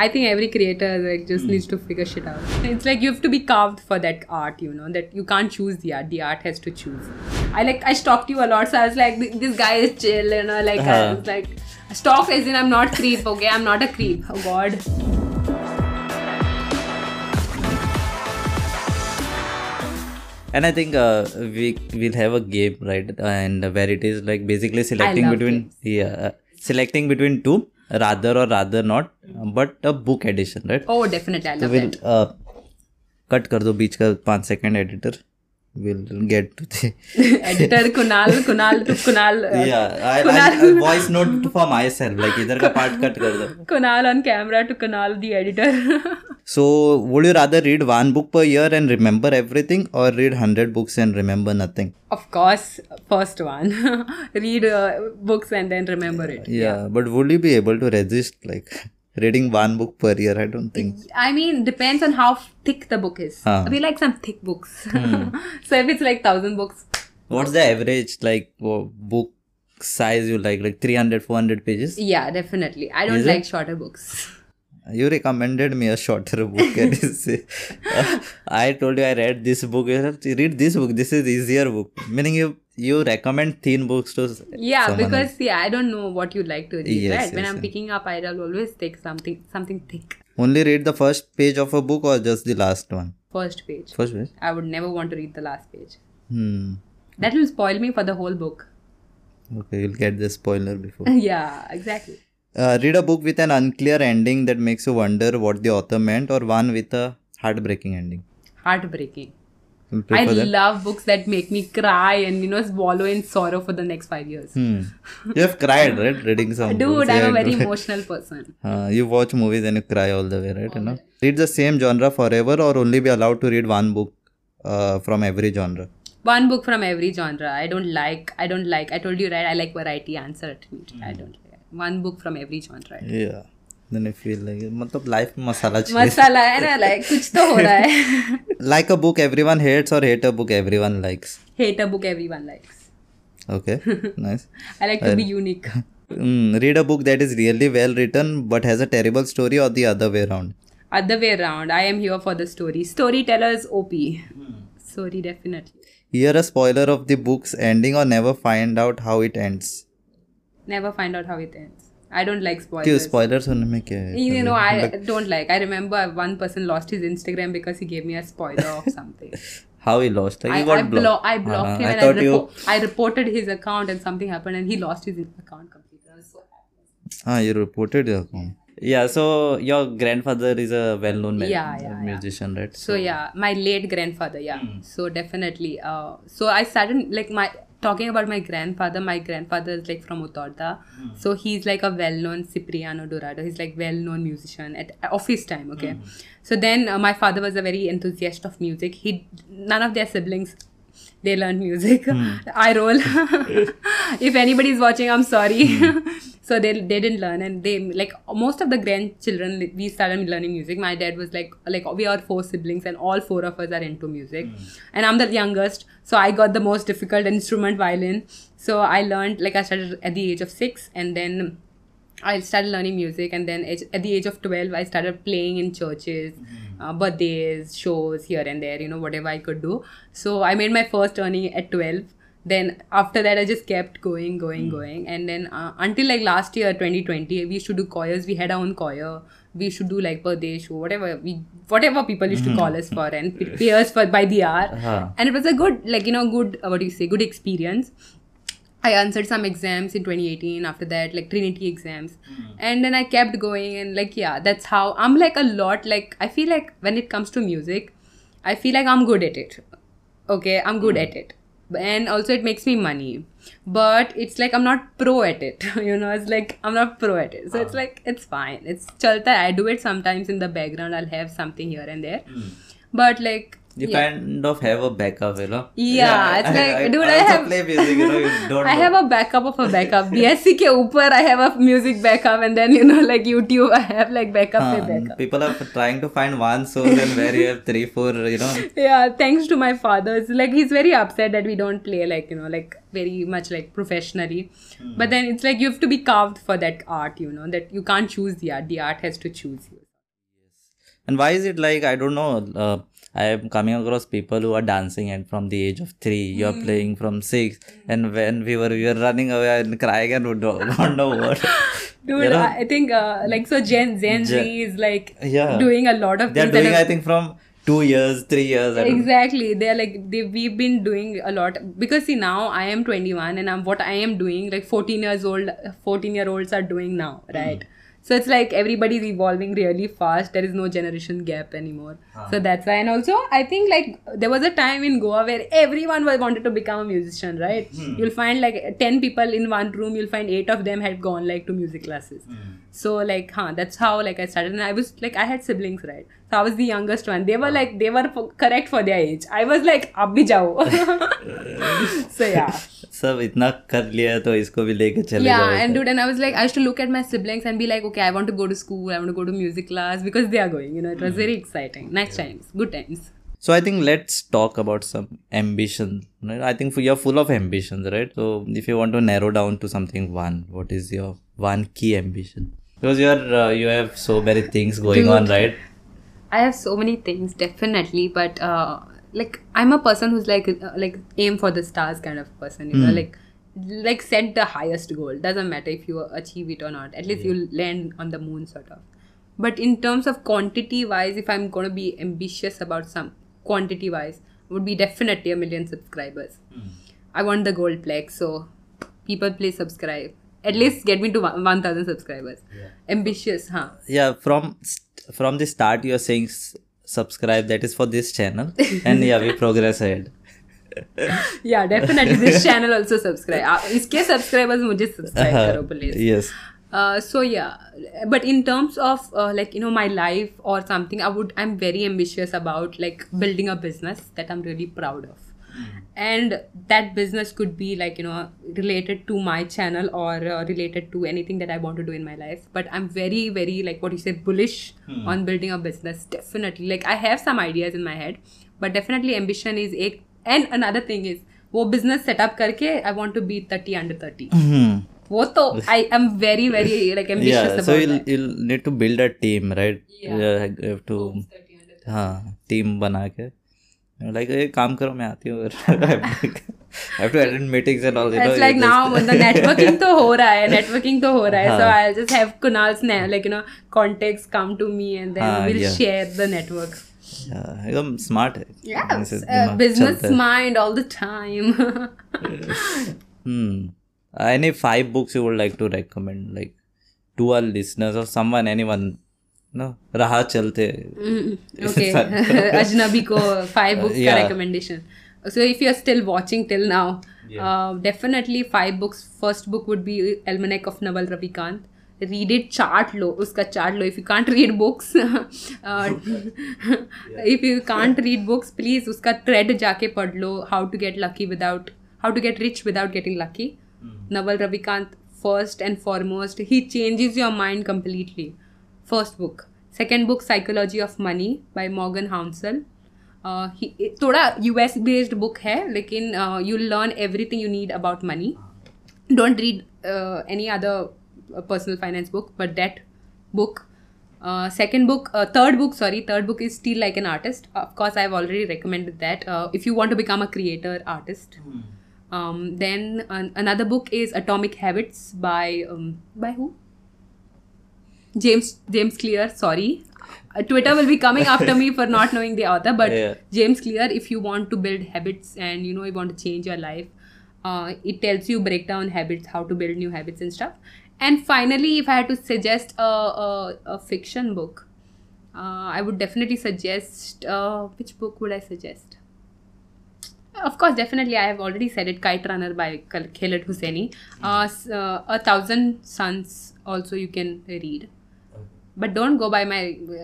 I think every creator like just needs to figure shit out. It's like you have to be carved for that art, you know, that you can't choose the art. The art has to choose. I like I stalked you a lot, so I was like, this guy is chill, you know, like I Uh-huh. was like stalk as in I'm not creep, okay? I'm not a creep. Oh god. And I think uh, we will have a game, right? And where it is like basically selecting between yeah, uh, selecting between two, rather or rather not, but a book edition, right? Oh definitely I So love we'll that. uh, cut कर दो बीच का पाँच second editor we'll get to the editor kunal kunal to kunal uh, yeah i kunal. I I voice note for myself like either ka part cut kar kunal on camera to kunal the editor. So would you rather read one book per year and remember everything or read 100 books and remember nothing? Of course first one. Read uh, books and then remember it. Yeah, yeah but would you be able to resist like reading one book per year? I don't think. I mean, depends on how thick the book is. Huh. We like some thick books. Hmm. so if it's like thousand books, What's the average like book size you like? Like 300, 400 pages? yeah, definitely. I don't Is it? like shorter books. You recommended me a shorter book. and you say- I told you I read this book. You have to read this book. This is easier book. Meaning you you recommend thin books to Yeah, someone because else. yeah, I don't know what you like to read, Yes, right? When yes, I'm yes. picking up, I'll always take something something thick. only read the first page of a book or just the last one. First page. First page. I would never want to read the last page. Hmm. That will spoil me for the whole book. Okay, you'll get the spoiler before. yeah, exactly. Uh, read a book with an unclear ending that makes you wonder what the author meant, or one with a heartbreaking ending. Heartbreaking. I that? love books that make me cry and you know wallow in sorrow for the next five years. Hmm. You have cried, right? Reading some Dude, books. I'm Yeah, a very emotional person. Uh, you watch movies and you cry all the way, right? You know. Read the same genre forever, or only be allowed to read one book uh, from every genre. One book from every genre. I don't like. I don't like. I told you right. I like variety. Answer it. I don't like. One book from every genre. Yeah. मैंने feel लगे मतलब life में मसाला चाहिए। मसाला है ना like कुछ तो हो रहा है। Like a book everyone hates और hate a book everyone likes hate a book everyone likes okay nice I like to be unique read a book that is really well written but has a terrible story और the other way around other way around I am here for the story story teller OP sorry definitely here a spoiler of the book's ending और never find out how it ends never find out how it ends I don't like क्यों spoilers spoilers होने में क्या है? you know I don't like I remember one person lost his Instagram because he gave me a spoiler of something How he lost? He I, got I, blocked. blo- I blocked uh-huh. him I and I, repo- you. I reported his account and something happened and he lost his account completely. I was so happy. Ah, you reported your account. Yeah, so your grandfather is a well-known ma- Yeah, yeah, musician, right? So yeah, my late grandfather. Yeah. So definitely. Uh, so I started like my talking about my grandfather. My grandfather is like from Utorda. So he's like a well-known Cipriano Dorado. He's like well-known musician at of his time. Okay. So then uh, my father was a very enthusiast of music. He none of their siblings. They learn music. Hmm. I roll. if anybody is watching, I'm sorry. Hmm. so they, they didn't learn, and they like most of the grandchildren. We started learning music. My dad was like like we are four siblings, and all four of us are into music, hmm. and I'm the youngest. So I got the most difficult instrument, violin. So I learned like I started at the age of six, and then I started learning music, and then at the age of 12, I started playing in churches, uh, birthdays, shows here and there, you know, whatever I could do. So I made my first earning at 12. Then after that, I just kept going, going, going. And then uh, until like last year, 2020, we used to do choirs. We had our own choir. We used to do like birthday show, whatever we, whatever people used to call us for, and pay us for by the hour. Uh-huh. And it was a good, like you know, good. Uh, what do you say? Good experience. I answered some exams in 2018 after that, like Trinity exams. Hmm. And then I kept going and like yeah, that's how I'm like a lot like I feel like when it comes to music, I feel like I'm good at it. Okay, I'm good hmm. at it. And also it makes me money. But it's like I'm not pro at it. you know, it's like I'm not pro at it. So it's ah. like it's fine. It's chalta. I do it sometimes in the background. I'll have something here and there. Hmm. But like you yeah. kind of have a backup, you know. Yeah, yeah it's I, like, I, dude, I, I have. Play music, you know, you don't I know. have a backup of a backup. BSc ke I have a music backup, and then you know, like YouTube, I have like backup huh, backup. People are trying to find one song and where you have three, four, you know. Yeah, thanks to my father, it's like he's very upset that we don't play like you know, like very much like professionally. Hmm. But then it's like you have to be carved for that art, you know, that you can't choose the art. The art has to choose you. And why is it like I don't know? Uh, I am coming across people who are dancing and from the age of three, you're Hmm. playing from six, and when we were we were running away and crying and would don't, don't know what. Dude, You know? I think uh, like so Gen Gen Z is like Yeah. doing a lot of They're doing I think from two years, three years. I exactly they're like they we've been doing a lot because see now i am 21 and i'm what i am doing like 14 years old 14 year olds are doing now right so it's like everybody's evolving really fast. There is no generation gap anymore. So uh-huh. that's why and also i think like there was a time in goa where everyone was wanted to become a musician right? Hmm. You'll find like 10 people in one room. You'll find 8 of them had gone like to music classes hmm so like huh that's how like i started and i was like i had siblings right so i was the youngest one they were like they were for, correct for their age i was like ab bhi jao so yeah सब इतना कर लिया है तो इसको भी लेके चले yeah जाओ and dude and i was like i used to look at my siblings and be like okay i want to go to school i want to go to music class because they are going you know it was very exciting nice times good times So I think let's talk about some ambition. Right? I think you're full of ambitions, right? So if you want to narrow down to something one, what is your one key ambition? Because you're uh, you have so many things going Dude. on, right? I have so many things, definitely, but uh, like I'm a person who's like uh, like aim for the stars kind of person, you know, like like set the highest goal. Doesn't matter if you achieve it or not. At least you'll land on the moon, sort of. But in terms of quantity wise, if I'm gonna be ambitious about some quantity wise, would be definitely a million subscribers. I want the gold plaque, so people please subscribe at least get me to 1000 subscribers. Yeah. ambitious huh? Yeah from from the start you're saying subscribe that is for this channel and yeah we progress ahead. Yeah definitely this channel also subscribe. Uh, it's iske subscribers mujhe subscribe uh-huh. karo please. Yes. Uh, so yeah but in terms of uh, like you know my life or something i would i'm very ambitious about like building a business that i'm really proud of and that business could be like you know related to my channel or uh, related to anything that I want to do in my life but I'm very very like what you say bullish on building a business definitely like I have some ideas in my head but definitely ambition is एक and another thing is वो business setup करके I want to be 30 under 30 Hmm. वो तो I am very very like Yeah. Ambitious So you'll you'll need to build a team, right? Yeah. You have to हाँ team बना के like hey, काम करो मैं आती हूँ have to attend meetings and all. You it's know, like now just... the networking तो हो रहा है networking तो हो रहा है so I'll just have Kunal's like you know contacts come to me and then हाँ, we'll yeah. share the network. एकदम स्मार्ट है yeah business mind all the time. hmm. Any five books you would like to recommend like to our listeners or someone anyone ना राह चलते। अजनबी को five books का recommendation so if you are still watching till now definitely five books first book would be almanack of Naval Ravikant read it chart लो उसका chart low if you can't read books if you can't read books please उसका thread जाके पढ़ लो how to get lucky without how to get rich without getting lucky Naval Ravikant first and foremost he changes your mind completely first book second book psychology of money by Morgan Housel थोड़ा U S based book है लेकिन you learn everything you need about money don't read any other personal finance book but that book second book third book sorry third book is steal like an artist of course I have already recommend that if you want to become a creator artist then another book is atomic habits by by who James James Clear. Sorry, uh, Twitter will be coming after me for not knowing the author, but Yeah. James Clear. If you want to build habits and you know you want to change your life, uh, it tells you break down habits, how to build new habits and stuff. And finally, if I had to suggest a a, a fiction book, uh, I would definitely suggest uh, which book would I suggest? Of course, definitely. I have already said it. Kite Runner by Khaled Hosseini. Uh, uh, a Thousand Suns also you can read but don't go by my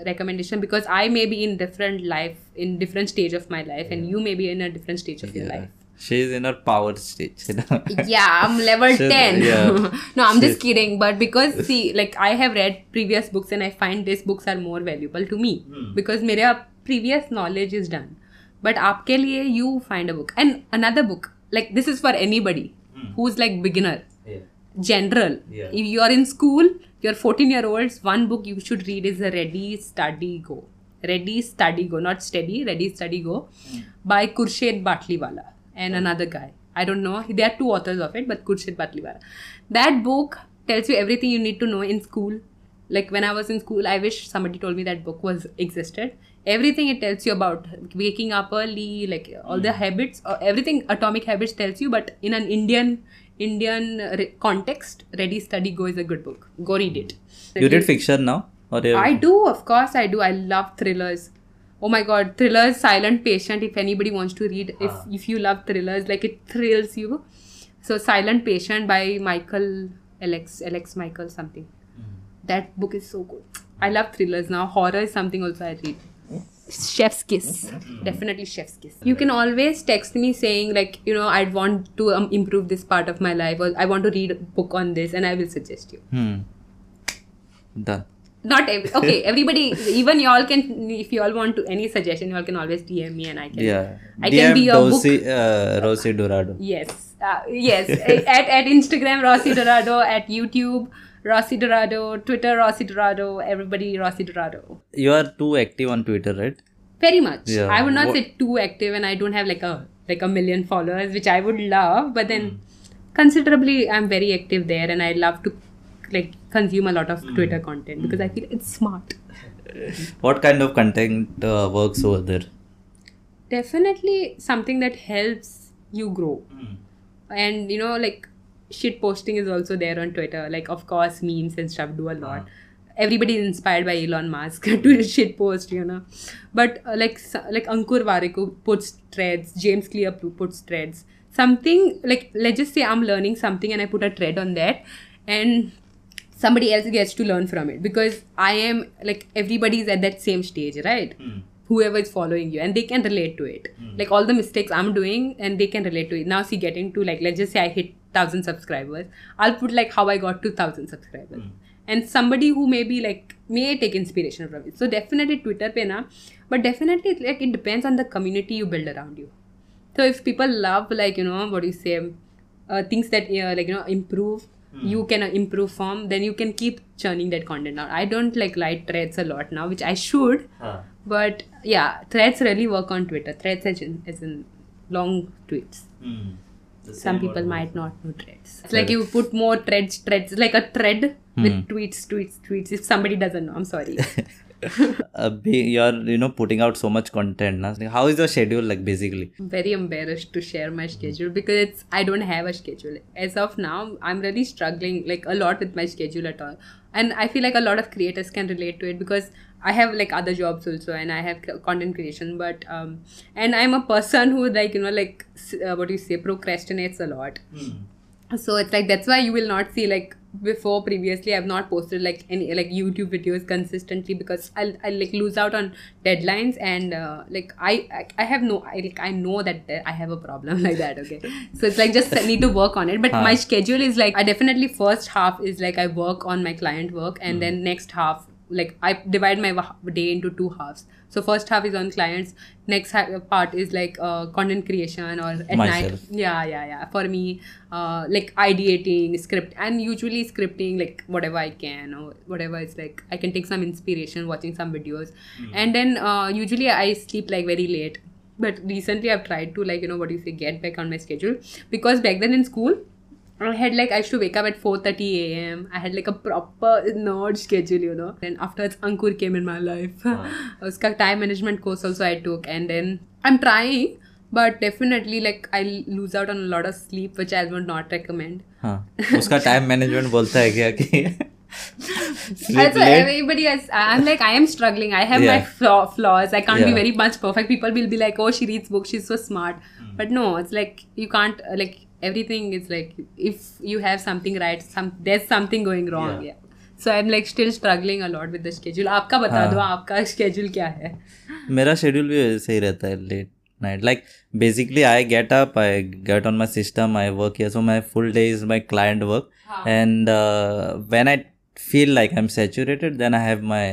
recommendation because i may be in different life in different stage of my life yeah. and you may be in a different stage of yeah. your life she's in her power stage yeah i'm level she's, 10 yeah. no i'm she's, just kidding but because see like i have read previous books and i find these books are more valuable to me hmm. because my previous knowledge is done but aapke liye you find a book and another book like this is for anybody hmm. who's like beginner general. Yeah. If you are in school, you're 14 year olds, one book you should read is Ready, Study, Go. Ready Study Go, not Steady, Ready Study Go, hmm. by Khurshed Batliwala and hmm. another guy. I don't know. There are two authors of it, but Khurshed Batliwala. That book tells you everything you need to know in school. Like when I was in school, I wish somebody told me that book was existed. Everything it tells you about waking up early, like all the hmm. habits, or everything Atomic Habits tells you, but in an Indian Indian re- context, Ready Study Go is a good book. Go read it. You read fiction now? Or I do, of course, I do. I love thrillers. Oh my god, thrillers, Silent Patient. If anybody wants to read, if ah. if you love thrillers, like it thrills you. So, Silent Patient by Michael Alex Alex Michael something. Hmm. That book is so good. I love thrillers now. Horror is something also I read. Chef's kiss, definitely chef's kiss. You can always text me saying like you know I'd want to um, improve this part of my life or I want to read a book on this and I will suggest you Hmm. Done. not every, okay everybody even y'all can if y'all want to any suggestion y'all can always dm me and i can Yeah. I can be your book. Rosie, uh, Rosie Dorado. yes uh, yes at, at instagram rossi dorado at youtube rossi dorado twitter rossi dorado everybody rossi dorado You are too active on Twitter, right? very much Yeah, i would not what- say too active and i don't have like a like a million followers which i would love but then Hmm. considerably i'm very active there and i love to like consume a lot of Hmm. twitter content because i feel it's smart What kind of content uh, works over there? definitely something that helps you grow and you know like shit posting is also there on twitter. Like of course memes and stuff do a lot. Ah. Everybody is inspired by elon musk to shit post you know. But uh, like like Ankur Warikoo puts threads james clear puts threads. Something like let's just say i'm learning something and i put a thread on that and somebody else gets to learn from it because i am like everybody is at that same stage right? Hmm. Whoever is following you and they can relate to it. Hmm. Like all the mistakes i'm doing and they can relate to it. Now see getting to like let's just say i hit 1000 subscribers. I'll put like how i got to 1000 subscribers. And somebody who may be like may take inspiration from it. So definitely twitter pe na but definitely like it depends on the community you build around you. So if people love like you know what do you say uh, things that uh, like you know improve you can uh, improve from then you can keep churning that content out. I don't like light threads a lot now which i should but yeah threads really work on twitter. Threads as in, as in long tweets some people might not know threads. It's like you put more threads threads like a thread with tweets tweets tweets. If somebody doesn't know i'm sorry. Uh, be, you're you know putting out so much content now. how is your schedule like basically? I'm very embarrassed to share my schedule because it's I don't have a schedule. As of now, I'm really struggling like a lot with my schedule at all. And I feel like a lot of creators can relate to it because I have like other jobs also and I have content creation but um and I'm a person who like you know like uh, what do you say procrastinates a lot. So it's like that's why you will not see like before previously I've not posted like any like YouTube videos consistently because I'll, I'll like lose out on deadlines and uh, like I, I I have no I like I know that I have a problem like that okay? So it's like just need to work on it. But my schedule is like I definitely first half is like I work on my client work and then next half like I divide my day into two halves. So first half is on clients. Next ha- part is like uh, content creation or at night. Yeah yeah yeah. For me uh, like ideating script and usually scripting like whatever i can or whatever it's like i can take some inspiration watching some videos. And then uh, usually i sleep like very late. But recently i've tried to like you know what do you say get back on my schedule? Because back then in school I had like I used to wake up at 4:30 a.m. I had like a proper nerd schedule, you know. Then afterwards, Ankur came in my life. Uska time management course also I took, and then I'm trying, but definitely like I lose out on a lot of sleep, which I would not recommend. हाँ उसका time management बोलता है क्या कि sleep Also, late everybody is. I'm like, I am struggling. I have my Yeah. flaw, flaws. I can't be Yeah. very much perfect. People will be like, oh, she reads books. She's so smart. But no, it's like you can't uh, like everything is like if you have something right some there's something going wrong yeah, yeah. so i'm like still struggling a lot with the schedule aapka bata do aapka schedule kya hai mera schedule bhi aise hi rehta hai late night like basically i get up i get on my system i work here so my full day is my client work huh. and uh, when i feel like i'm saturated then i have my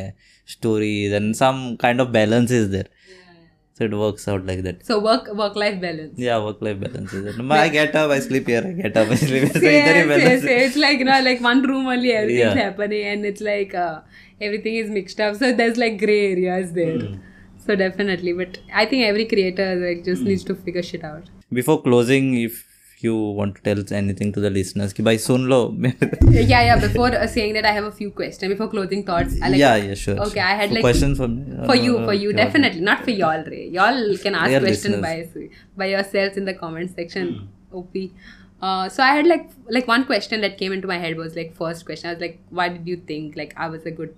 story then some kind of balance is there so it works out like that So work work life balance. yeah work life balance is it i get up i sleep here i get up i sleep here so Yes, yes, yes. It's like you know, like one room only everything's Yeah. happening, and it's like uh, everything is mixed up. So there's like gray areas there. Hmm. So definitely, but I think every creator like just needs to figure shit out. before closing if you want to tell anything to the listeners ki bhai sun lo yeah, yeah. Before uh, saying that, I have a few questions before closing thoughts. I like yeah yeah sure Okay, sure. I had So like questions for me for Uh, you, for you, okay. definitely not for y'all, Ray. Y'all can ask Dear questions by by yourselves in the comment section. Op. Uh, so I had like like one question that came into my head was like first question. I was like, why did you think like I was a good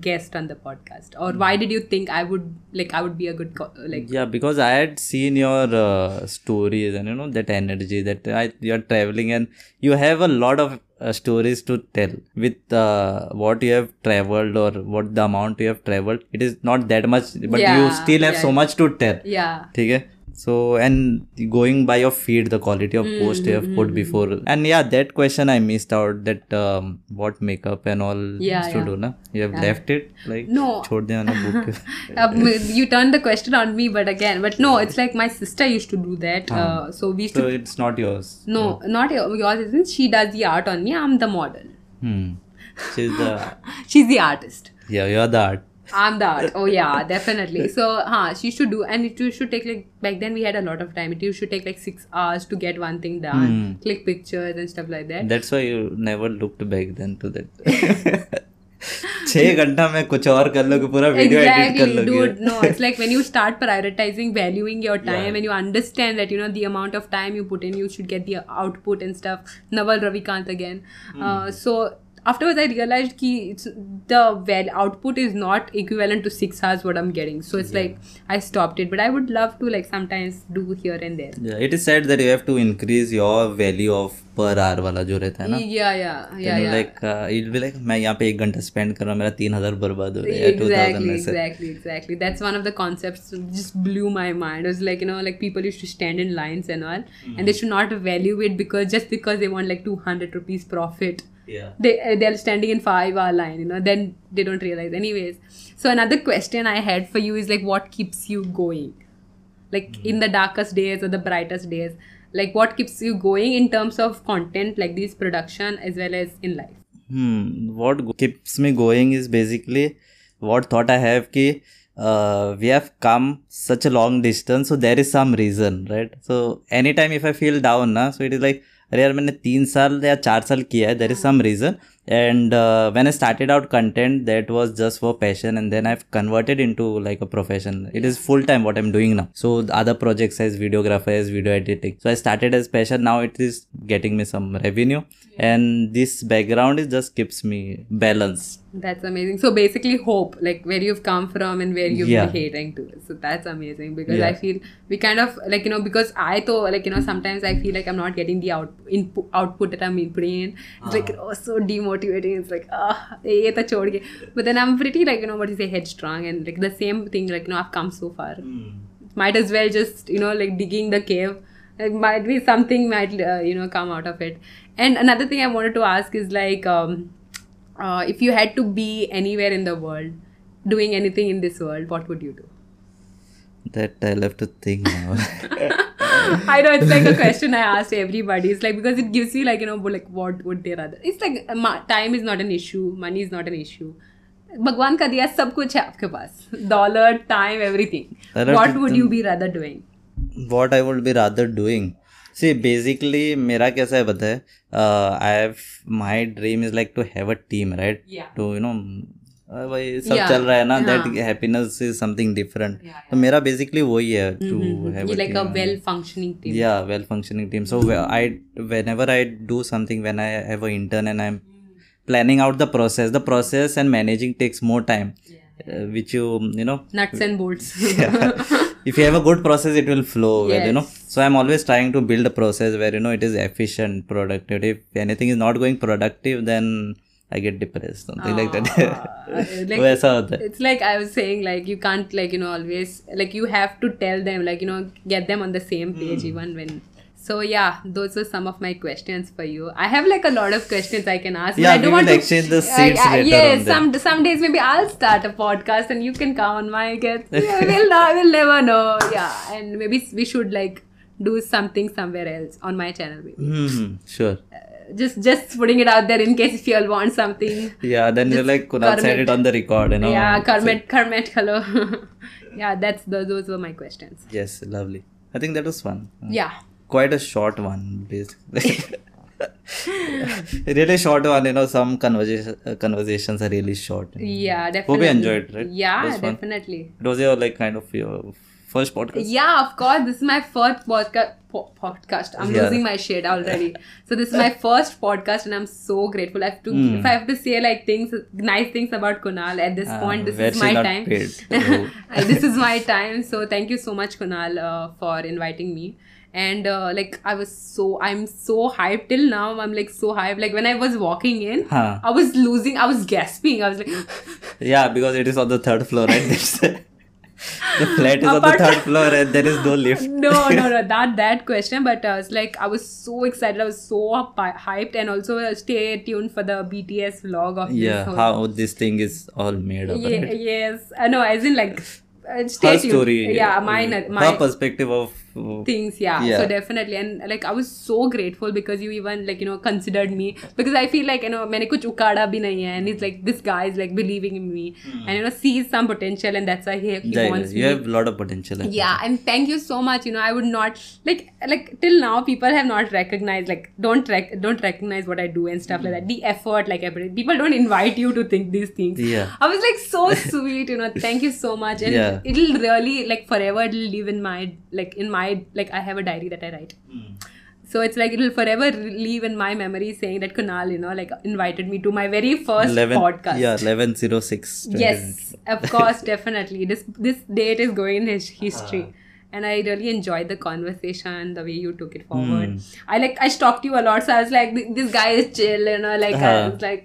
guest on the podcast? Or hmm. why did you think i would like i would be a good co- like yeah because i had seen your uh, stories and you know that energy that I, you're traveling and you have a lot of uh, stories to tell with uh, what you have traveled or what the amount you have traveled. It is not that much but yeah, you still have yeah. so much to tell. Yeah. Okay? so and going by your feed the quality of mm-hmm. post you have put hmm, hmm. before. And yeah that question i missed out that um, what makeup and all yeah, used to yeah. do na? You have yeah. left it like no. book. You turned the question on me but again but no it's like my sister used to do that uh, uh, so we used so to, it's not yours. No yeah. not yours isn't. She does the art on me. I'm the model. Hmm. She's the she's the artist. Yeah you're the art. I'm the art. Oh yeah, definitely. So, huh, she used to do, and it used to take like back then we had a lot of time. It used to take like six hours to get one thing done, Hmm. click pictures and stuff like that. that's why you never looked back then to that छह घंटा में कुछ और कर लोगे पूरा video edit कर Exactly, लोगे dude. No, it's like when you start prioritizing, valuing your time, and you understand that you know the amount of time you put in, you should get the output and stuff. Naval Ravikant again. Hmm. Uh, so afterwards, I realized ki it's the well output is not equivalent to six hours what I'm getting. So it's like I stopped it. But I would love to like sometimes do here and there. yeah it is said that you have to increase your value of per hour वाला जो रहता है ना Yeah, yeah, yeah, Then yeah. like uh, you'll be like मैं यहाँ पे एक घंटा स्पेंड कर रहा हूँ मेरा तीन हजार बर्बाद हो रहा है टू exactly थाउजेंड ऐसे exactly exactly that's one of the concepts that just blew my mind it was like you know like people used to stand in lines and all and they should not value it because just because they want like 200 rupees profit yeah. They uh, they're standing in five hour line you know then they don't realize. Anyways so another question i had for you is like what keeps you going? Like in the darkest days or the brightest days like what keeps you going in terms of content like this production as well as in life? Hmm what keeps me going is basically what thought I have कि uh, we have come such a long distance so there is some reason right? So anytime if I feel down ना so it is like अरे यार मैंने तीन साल या चार साल किया है there is some reason and when I started out content that was just for passion and then I converted into like a profession it is full time what i'm doing now so the other projects as videographer as video editing so i started as passion now it is getting me some revenue and this background is just keeps me balanced. That's amazing. So basically hope like where you've come from and where you've yeah. been hating to. So that's amazing because yeah. i feel we kind of like you know because i though like you know sometimes i feel like i'm not getting the out input output that i'm putting in it's uh. like ah. oh so demotivating. It's like ah oh, but then i'm pretty like you know what you say headstrong and like the same thing like you know i've come so far. Mm. might as well just you know like digging the cave. Like might be something might uh, you know come out of it And another thing I wanted to ask is like. um uh, if you had to be anywhere in the world doing anything in this world what would you do that i'll have to think now i know it's like a question i asked everybody it's like because it gives you like you know like what would they rather it's like uh, ma- time is not an issue money is not an issue भगवान का दिया सब कुछ है आपके पास dollar time everything अरे what तो वुड तुम- you be rather doing what I would be rather doing. see basically मेरा कैसा है बता I have my dream is like to have a team right to you know भाई सब चल रहा है ना that happiness is something different तो मेरा बेसिकली वही है to have like a well functioning team या well functioning team so I whenever I do something when I have a intern and I am planning out the process the process and managing takes more time. Uh, which you you know nuts and bolts. Yeah. if you have a good process it will flow yes. well you know so i'm always trying to build a process where you know it is efficient productive if anything is not going productive then I get depressed, something like that. Ah, like, it's like I was saying, like you can't, like you know, always, like you have to tell them, like you know, get them on the same page, mm. even when so yeah, those were some of my questions for you. I have like a lot of questions I can ask. Yeah, I don't want to exchange the Uh, seats yeah, later yes, some some days maybe I'll start a podcast and you can come on my guest. Yeah, we'll not, we'll never know. Yeah, and maybe we should like do something somewhere else on my channel. Maybe. Hmm, sure. Just just putting it out there in case if you all want something. Yeah, then you're like, Kunal said it on the record, you know. yeah, Kermit, Kermit, hello. yeah, that's those, those were my questions. yes, lovely. I think that was fun. Yeah. Quite a short one, basically. really short one, you know. Some conversation, uh, conversations are really short. Yeah, Hope definitely. you enjoyed, right? It Yeah, was definitely. It was your like kind of your first podcast. Yeah, of course. This is my first podcast. Po- podcast. I'm Yeah. losing my shit already. so this is my first podcast, and I'm so grateful. I have to, Hmm. if I have to say like things, nice things about Kunal at this Ah, point. This is my time. Oh. Uh, this is my time. So thank you so much, Kunal, uh, for inviting me. And uh, like I was so, I'm so hyped till now. I'm like so hyped. Like when I was walking in, Huh. I was losing. I was gasping. I was like. Yeah, because it is on the third floor, right? The flat is on the third floor and there is no lift. no, no, no, not that question. But uh, it's like I was so excited. I was so hy- hyped, and also uh, stay tuned for the BTS vlog of Yeah, this. how this thing is all made up. Ye- right? yes, uh, know as in like uh, stay Her tuned. story. Yeah, mine, her my perspective of Mm. things yeah. yeah. so definitely and like i was so grateful because you even like you know considered me because i feel like you know maine kuch ukada bhi nahi hai and it's like this guy is like believing in me mm. and you know sees some potential and that's why he, he yeah, wants you me. have a lot of potential yeah and thank you so much you know i would not like like till now people have not recognized like don't rec- don't recognize what i do and stuff mm. like that the effort like everything people don't invite you to think these things yeah i was like so sweet you know thank you so much and yeah. it'll really like forever it'll live in my like in my like i have a diary that i write. Hmm. so it's like it'll forever live in my memory saying that kunal you know like invited me to my very first 11, podcast. Yeah, 1106. yes of course definitely. This this date is going in his history and i really enjoyed the conversation the way you took it forward i like i stalked you a lot so i was like this guy is chill you know like i Uh-huh. was like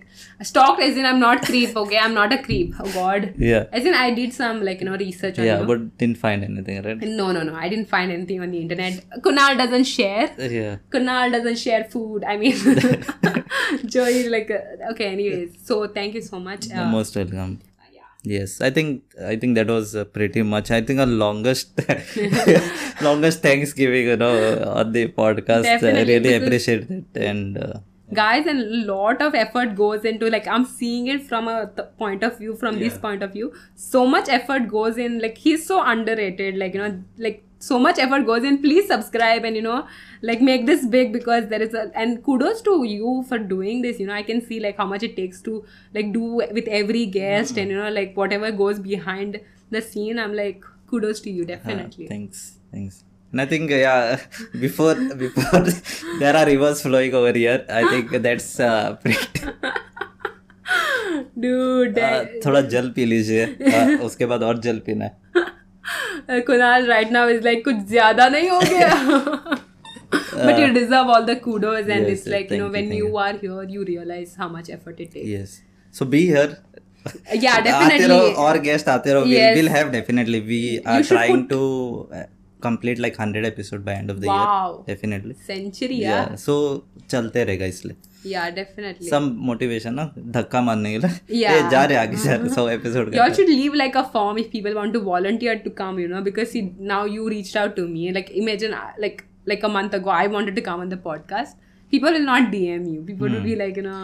stalked as in i'm not creep okay i'm not a creep oh god Yeah. as in i did some like you know research on Yeah, you but didn't find anything, right? no no no i didn't find anything on the internet kunal doesn't share Yeah. Kunal doesn't share food. I mean, Joey, like, uh, okay, anyways. So, thank you so much. Uh, most welcome. Yeah. Yes, I think I think that was uh, pretty much. I think our longest longest Thanksgiving, you know, on the podcast. I Definitely, really appreciate it, and uh, guys and a lot of effort goes into like i'm seeing it from a th- point of view from this point of view so much effort goes in like he's so underrated like you know like so much effort goes in please subscribe and you know like make this big because there is a and kudos to you for doing this you know i can see like how much it takes to like do with every guest mm-hmm. and you know like whatever goes behind the scene i'm like kudos to you uh, definitely thanks, thanks. And I think uh, yeah, before before there are rivers flowing over here. I think that's uh, pretty. dude uh, थोड़ा जल P लीजिए uh, उसके बाद और जल पीना है Uh, Kunal right now is like कुछ ज़्यादा नहीं हो गया but you deserve all the kudos and yes, it's like you know when you, you. are here you realize how much effort it takes yes so be here yeah आते definitely रहो और guest आते रहो Yes. we'll have definitely we are trying put... to uh, complete like 100 episode by end of the Wow. year definitely century yeah yeah so चलते रहेगा इसलिए yeah definitely some motivation ना धक्का मारने के लिए Yeah. ए, जा रहे आगे जा रहे सौ episode Y'all should leave like a form if people want to volunteer to come, you know, because see, now you reached out to me. Like imagine uh, like like a month ago I wanted to come on the podcast. People will not DM you. People hmm. will be like, you know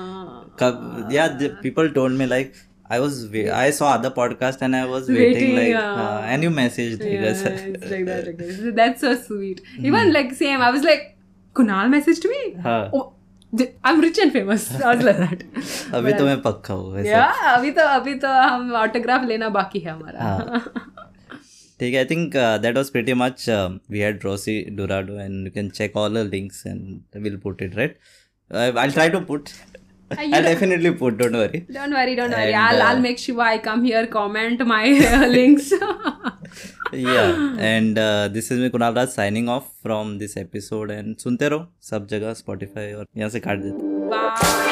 uh, yeah the people told me like I was I saw other podcast and I was waiting, Waiting, like yeah. uh, and you messaged I Yeah, guess. it's like that. Okay. So that's so sweet. Even like same, I was like, Kunal messaged me. हाँ. Oh, I'm rich and famous. I was like that. अभी तो मैं पक्का हूँ वैसे Yeah, अभी तो अभी तो हम ऑटोग्राफ लेना बाकी है हमारा हाँ. ठीक है I think that was pretty much we had Rosie Dorado and you can check all the links and will put it right I'll try to put I'll definitely put don't worry Don't worry, don't worry. And, I'll, uh, I'll make sure I come here, comment my uh, links. yeah and uh, this is me Kunal Raj signing off from this episode and सुनते रहो सब जगह Spotify और यहाँ से काट देते Bye.